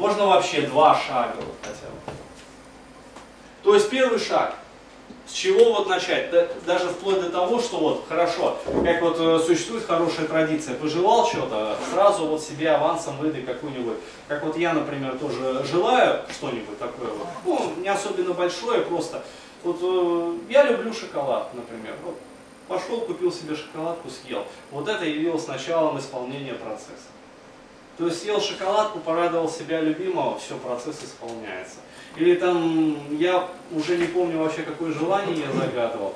Можно вообще два шага вот хотя бы. То есть первый шаг. С чего вот начать? Да, даже вплоть до того, что вот хорошо, как вот э, существует хорошая традиция, пожелал что-то, сразу вот себе авансом выдай какую-нибудь. Как вот я, например, тоже желаю что-нибудь такое вот, ну, не особенно большое, просто. Вот э, я люблю шоколад, например. Вот, пошел, купил себе шоколадку, съел. Вот это явилось началом исполнения процесса. То есть съел шоколадку, порадовал себя любимого, все, процесс исполняется. Или там, я уже не помню вообще, какое желание я загадывал.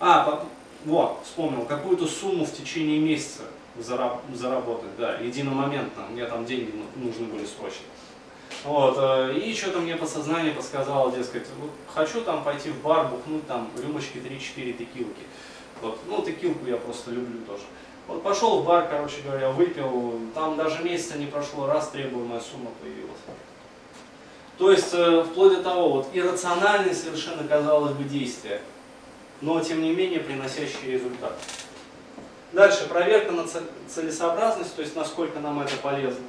А, вот, вспомнил, какую-то сумму в течение месяца заработать, да, единомоментно, мне там деньги нужны были срочно. Вот, э, и что-то мне подсознание подсказало, дескать, хочу там пойти в бар, бухнуть там рюмочки 3-4 текилки. Вот, ну, текилку я просто люблю тоже. Вот пошел в бар, короче говоря, выпил, там даже месяца не прошло, раз требуемая сумма появилась. То есть, э, вплоть до того, вот иррациональные совершенно, казалось бы, действия, но тем не менее приносящие результат. Дальше, проверка на целесообразность, то есть насколько нам это полезно.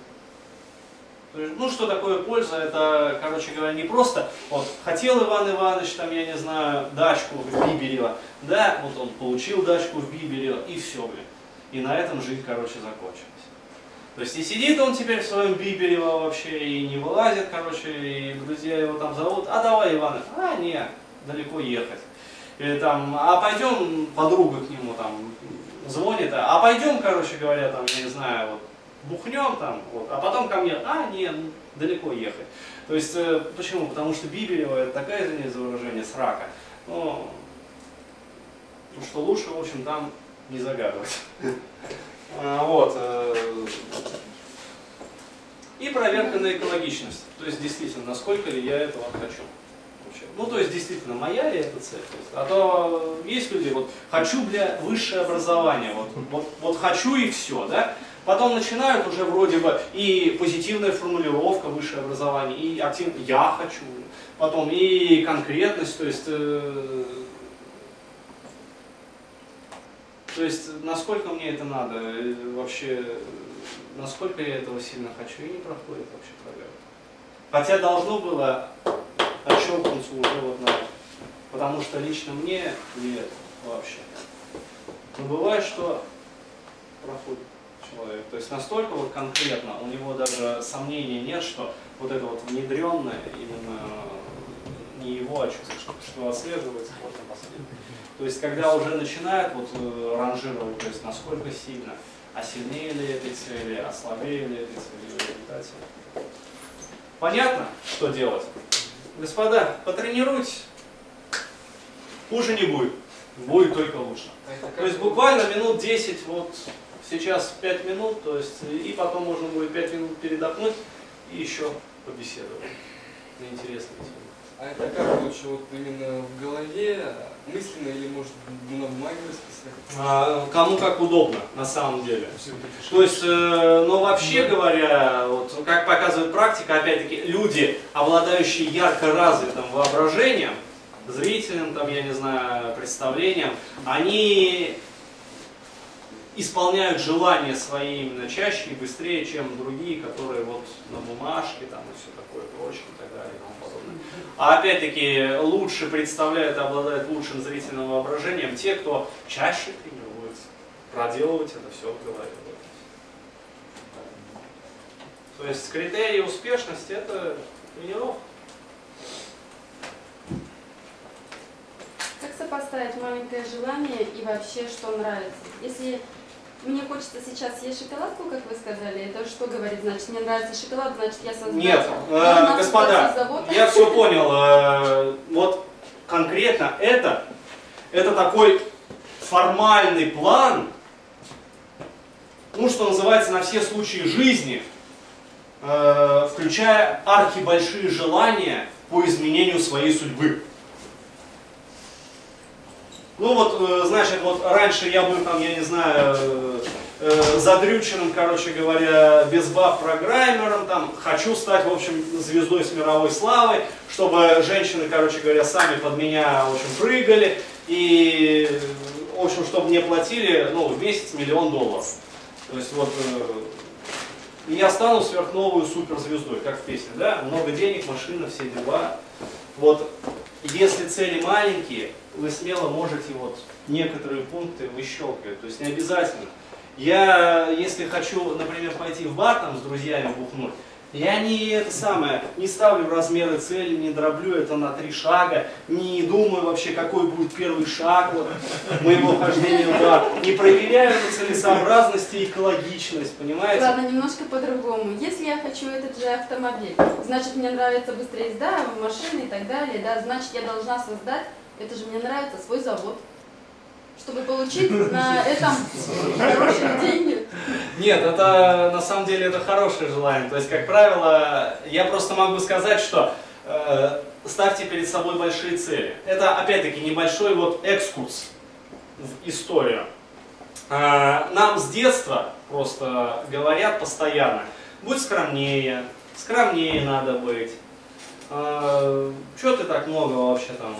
Ну, что такое польза? Это, короче говоря, не просто, вот, хотел Иван Иванович, там, я не знаю, дачку в Биберево, да, вот он получил дачку в Биберево, и все, блин. И на этом жизнь, короче, закончилась. То есть и сидит он теперь в своем Биберево вообще, и не вылазит, короче, и друзья его там зовут, а давай, Иван, а, не, далеко ехать. Или там, а пойдем, подруга к нему там звонит, а пойдем, короче говоря, там, я не знаю, вот, бухнем там, вот, а потом ко мне, а, нет, далеко ехать. То есть, э, почему? Потому что Биберево это такая, извините за выражение, срака. Ну, что лучше, в общем, там не загадывать. А, вот. Э, и проверка на экологичность. То есть, действительно, насколько ли я этого хочу. Ну, то есть, действительно, моя ли это цель? А то есть люди, вот, хочу, для высшее образование, вот, вот, вот хочу и все, да? Потом начинают уже вроде бы и позитивная формулировка высшее образование, и активно я хочу, потом и конкретность, то есть, э, то есть насколько мне это надо, э, вообще, насколько я этого сильно хочу, и не проходит вообще проверка. Хотя должно было отщелкнуться уже вот на потому что лично мне нет вообще. Но бывает, что проходит человек. То есть настолько вот конкретно у него даже сомнений нет, что вот это вот внедренное именно не его, а что, что отслеживается вот на последнем. То есть когда уже начинают вот э, ранжировать, то есть насколько сильно, а сильнее ли этой цели, а слабее ли этой цели в результате. Понятно, что делать? Господа, потренируйтесь. Хуже не будет. Будет только лучше. То есть буквально минут 10 вот сейчас 5 минут, то есть и потом можно будет 5 минут передохнуть и еще побеседовать на интересные темы. А это как лучше, вот именно в голове, мысленно или может на бумаге расписать? А, кому как удобно, на самом деле. То есть, э, но вообще говоря, вот, как показывает практика, опять-таки, люди, обладающие ярко развитым воображением, зрительным, там, я не знаю, представлением, они исполняют желания свои именно чаще и быстрее, чем другие, которые вот на бумажке там и все такое прочее и так далее и тому подобное. А опять-таки лучше представляют и обладают лучшим зрительным воображением те, кто чаще тренируется. Проделывать это все в голове. То есть критерий успешности это тренировка. Как сопоставить маленькое желание и вообще, что нравится? Если мне хочется сейчас есть шоколадку, как вы сказали. Это что говорит? Значит, мне нравится шоколад, значит, я создам. Нет, э, господа, я все понял. Э, вот конкретно это, это такой формальный план, ну, что называется, на все случаи жизни, э, включая архибольшие желания по изменению своей судьбы. Ну вот, э, значит, вот раньше я был там, я не знаю, э, э, задрюченным, короче говоря, безбав программером, там, хочу стать, в общем, звездой с мировой славой, чтобы женщины, короче говоря, сами под меня, в общем, прыгали, и, в общем, чтобы мне платили, ну, в месяц миллион долларов. То есть вот, и я стану сверхновую суперзвездой, как в песне, да? Много денег, машина, все дела. Вот, если цели маленькие, вы смело можете вот некоторые пункты выщелкивать, то есть не обязательно. Я, если хочу, например, пойти в бар там с друзьями бухнуть, я не это самое, не ставлю размеры цели, не дроблю это на три шага, не думаю вообще, какой будет первый шаг вот, моего хождения в бар, не проверяю на целесообразность и экологичность, понимаете? Ладно, немножко по-другому. Если я хочу этот же автомобиль, значит мне нравится быстрая езда, машины и так далее, да, значит я должна создать, это же мне нравится, свой завод чтобы получить на этом хорошие деньги. Нет, это на самом деле это хорошее желание. То есть, как правило, я просто могу сказать, что э, ставьте перед собой большие цели. Это опять-таки небольшой вот экскурс в историю. Э, нам с детства просто говорят постоянно, будь скромнее, скромнее надо быть. Э, Чего ты так много вообще там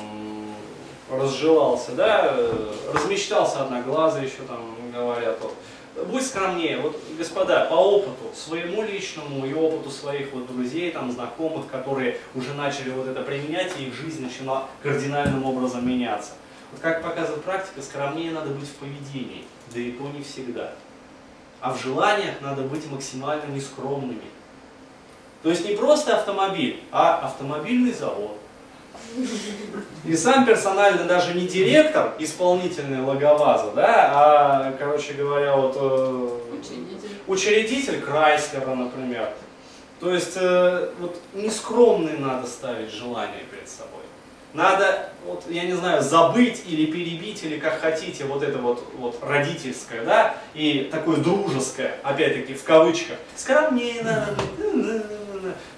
разжевался, да, размечтался одноглазый еще там говорят. Вот. Будь скромнее, вот, господа, по опыту своему личному и опыту своих вот друзей, там, знакомых, которые уже начали вот это применять, и их жизнь начала кардинальным образом меняться. Вот как показывает практика, скромнее надо быть в поведении, да и то не всегда. А в желаниях надо быть максимально нескромными. То есть не просто автомобиль, а автомобильный завод, и сам персонально даже не директор исполнительный логоваза, да, а, короче говоря, вот э, Учредитель. учредитель Крайслера, например. То есть э, вот нескромные надо ставить желания перед собой. Надо, вот, я не знаю, забыть или перебить, или как хотите, вот это вот, вот родительское, да, и такое дружеское, опять-таки, в кавычках. Скромнее надо.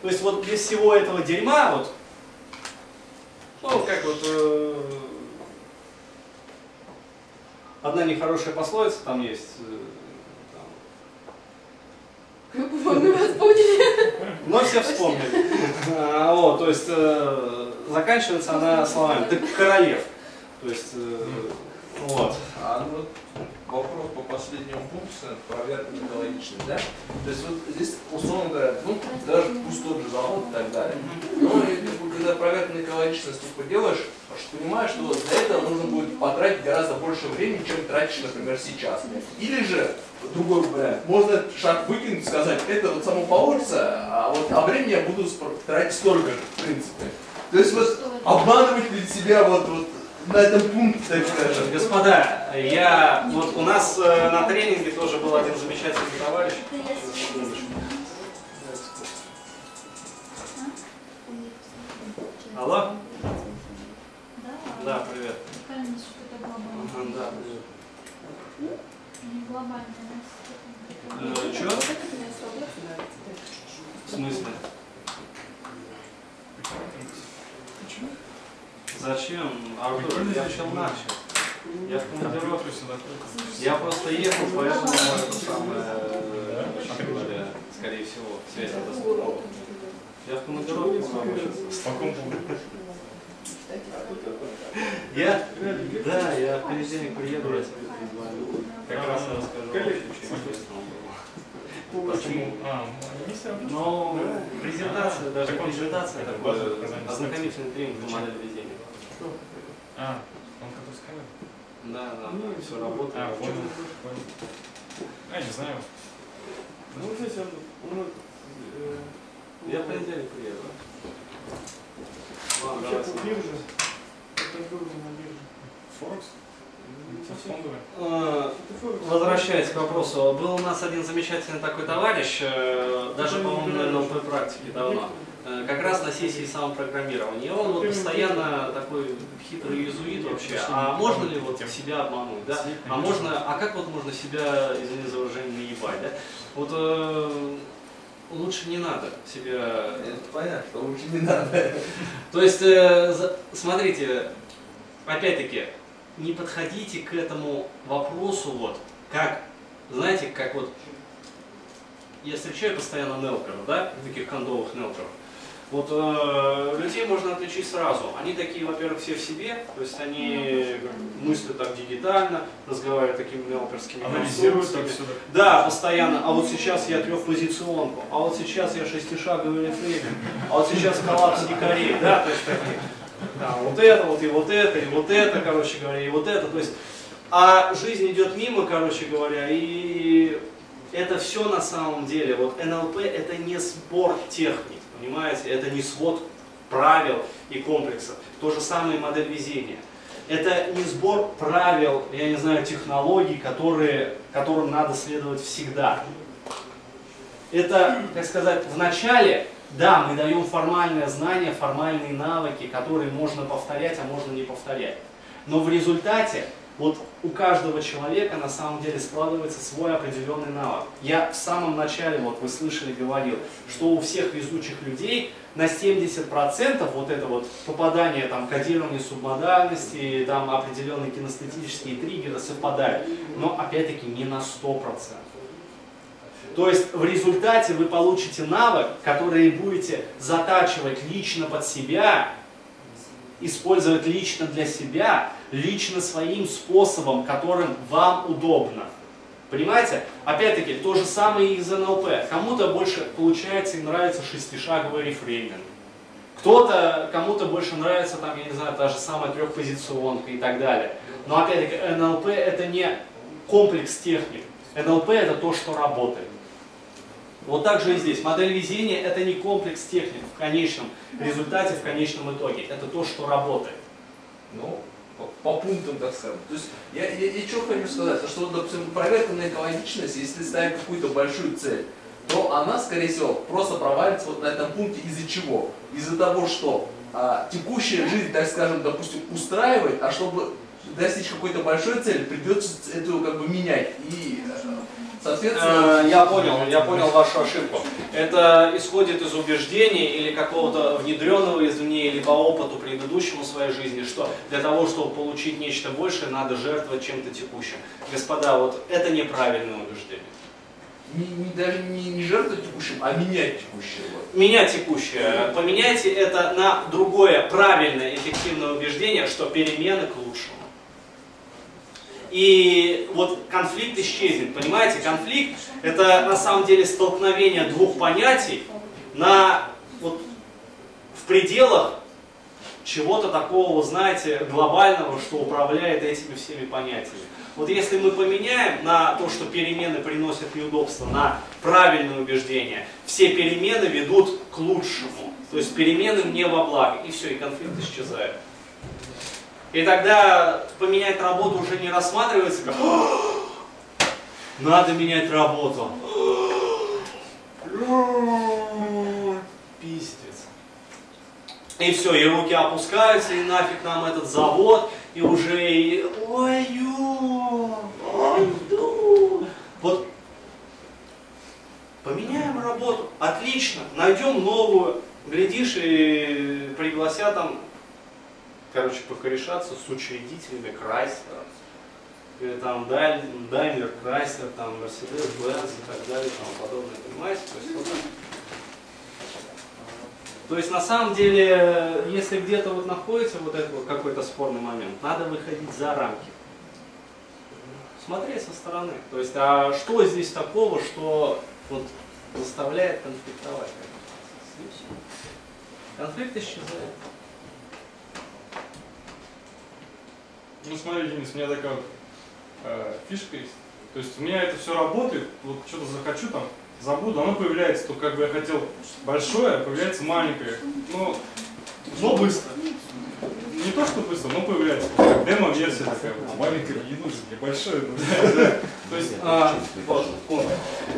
То есть вот без всего этого дерьма, вот, ну, как вот э, одна нехорошая пословица там есть. э, там, Мы вас поняли. но все вспомнили. А, вот, то есть э, заканчивается она словами «ты королев». То есть, э, вот. А ну вот вопрос по последнему пункту, проверка экологичность, да? То есть вот здесь, условно говоря, ну, даже пусть тот же завод и так далее. Но и, как бы, когда проверку на экологичность ты поделаешь, что понимаешь, что для этого нужно будет потратить гораздо больше времени, чем тратишь, например, сейчас. Или же, другой вариант, можно этот шаг выкинуть, сказать, это вот само получится, а вот а времени я буду тратить столько же, в принципе. То есть вот обманывать ли себя вот, вот на этом пункте, так скажем. Господа, я вот у нас э, на тренинге тоже был один замечательный товарищ. Алло? Да, привет. Уникальность что-то глобальное. Да, привет. Не глобальное, Э, чё? В смысле? Зачем? Артур, я в Челнахе. Я в командировке. Я просто ехал, поэтому это самое, что скорее всего, связь недоступна. Я в командировке с вами сейчас. Я? Да, я в понедельник приеду, я тебе перезвоню. Как раз расскажу интересного было. Почему? А, равно. Но презентация, даже презентация, такой ознакомительный тренинг по модели ведения. А, он который с камерой? Да, да, все работает. А, понял. понял. А, не знаю. Ну, здесь он, ну, Я в понедельник приеду. Ладно, вообще давай. по бирже, это было на бирже. Форекс? Фондовый? Э. Возвращаясь к вопросу, был у нас один замечательный такой товарищ, э, даже, по-моему, на НЛП практике давно, э, как раз на сессии самопрограммирования. И он вот постоянно такой хитрый иезуит вообще. А можно ли вот себя обмануть, да? А можно, а как вот можно себя, извини за выражение, наебать, да? Вот лучше не надо себя Это понятно, что лучше не надо. То есть, э, смотрите, опять-таки, не подходите к этому вопросу вот, как, знаете, как вот, я встречаю постоянно нелперов, да, таких кондовых нелперов. Вот э, людей можно отличить сразу. Они такие, во-первых, все в себе, то есть они мыслят так дигитально, разговаривают такими мелперскими Анализируют так все. Да, постоянно. А вот сейчас я трехпозиционку, а вот сейчас я шестишаговый рефрейминг, а вот сейчас коллапс дикарей, да, то есть такие. Да, вот это, вот и вот это, и вот это, короче говоря, и вот это. То есть, а жизнь идет мимо, короче говоря, и это все на самом деле, вот НЛП это не сбор техник, понимаете, это не свод правил и комплексов. То же самое модель везения. Это не сбор правил, я не знаю, технологий, которые, которым надо следовать всегда. Это, так сказать, в начале, да, мы даем формальное знание, формальные навыки, которые можно повторять, а можно не повторять. Но в результате вот у каждого человека на самом деле складывается свой определенный навык. Я в самом начале, вот вы слышали, говорил, что у всех везучих людей на 70% вот это вот попадание, там, кодирование субмодальности, там определенные кинестетические триггеры совпадают. Но опять-таки не на 100%. То есть в результате вы получите навык, который будете затачивать лично под себя, использовать лично для себя, лично своим способом, которым вам удобно. Понимаете? Опять-таки, то же самое и из НЛП. Кому-то больше получается и нравится шестишаговый рефрейминг. Кто-то, кому-то больше нравится, там, я не знаю, та же самая трехпозиционка и так далее. Но опять-таки, НЛП это не комплекс техник. НЛП это то, что работает. Вот так же и здесь. Модель везения это не комплекс техник в конечном результате, в конечном итоге. Это то, что работает. Ну, по, по пунктам, так скажем. То есть, я, я, я что хочу сказать, что, вот, допустим, проверка на экологичность, если ставить какую-то большую цель, то она, скорее всего, просто провалится вот на этом пункте из-за чего? Из-за того, что а, текущая жизнь, так скажем, допустим, устраивает, а чтобы достичь какой-то большой цели, придется эту как бы менять. И, э, соответственно... Э, Я понял, я понял вашу ошибку. Это исходит из убеждений или какого-то внедренного извне, или по опыту предыдущему в своей жизни, что для того, чтобы получить нечто большее, надо жертвовать чем-то текущим. Господа, вот это неправильное убеждение. Не, не- даже не, не жертвовать текущим, а менять текущее. Менять текущее. Поменяйте это на другое правильное, эффективное убеждение, что перемены к лучшему. И вот конфликт исчезнет, понимаете? Конфликт это на самом деле столкновение двух понятий на вот в пределах чего-то такого, знаете, глобального, что управляет этими всеми понятиями. Вот если мы поменяем на то, что перемены приносят неудобства, на правильное убеждение, все перемены ведут к лучшему. То есть перемены мне во благо. И все, и конфликт исчезает. И тогда поменять работу уже не рассматривается как надо менять работу. Пиздец. И все, и руки опускаются, и нафиг нам этот завод, и уже и ой, ой. Вот поменяем работу, отлично, найдем новую, глядишь и пригласят там, короче, покорешаться с учредителями Крайслера. Или там Даймлер, Крайслер, там Мерседес, Бенз и так далее, тому подобное, понимаете? То есть, вот. То есть на самом деле, если где-то вот находится вот этот вот какой-то спорный момент, надо выходить за рамки. Смотреть со стороны. То есть, а что здесь такого, что вот заставляет конфликтовать? Конфликт исчезает. Ну смотри, Денис, у меня такая э, фишка есть. То есть у меня это все работает, вот что-то захочу там, забуду, оно появляется, то как бы я хотел большое, а появляется маленькое. Ну, Но быстро. не то, что быстро, но появляется. Демо-версия такая. вот. Маленькое не нужно, мне большое нужно. То есть, А.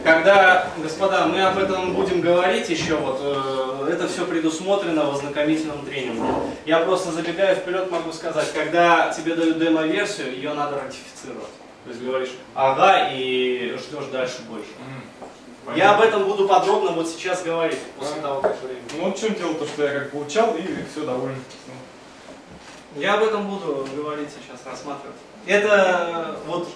Когда, господа, мы об этом будем говорить еще, вот, э, это все предусмотрено в ознакомительном тренинге. Я просто забегая вперед могу сказать, когда тебе дают демо-версию, ее надо ратифицировать. То есть говоришь, ага, и ждешь дальше больше. м, Я об понятно. этом буду подробно вот сейчас говорить, после того, как время. Ну вот в чем дело, то, что я как получал и все доволен. Ну, Я об этом буду говорить сейчас, рассматривать. Это вот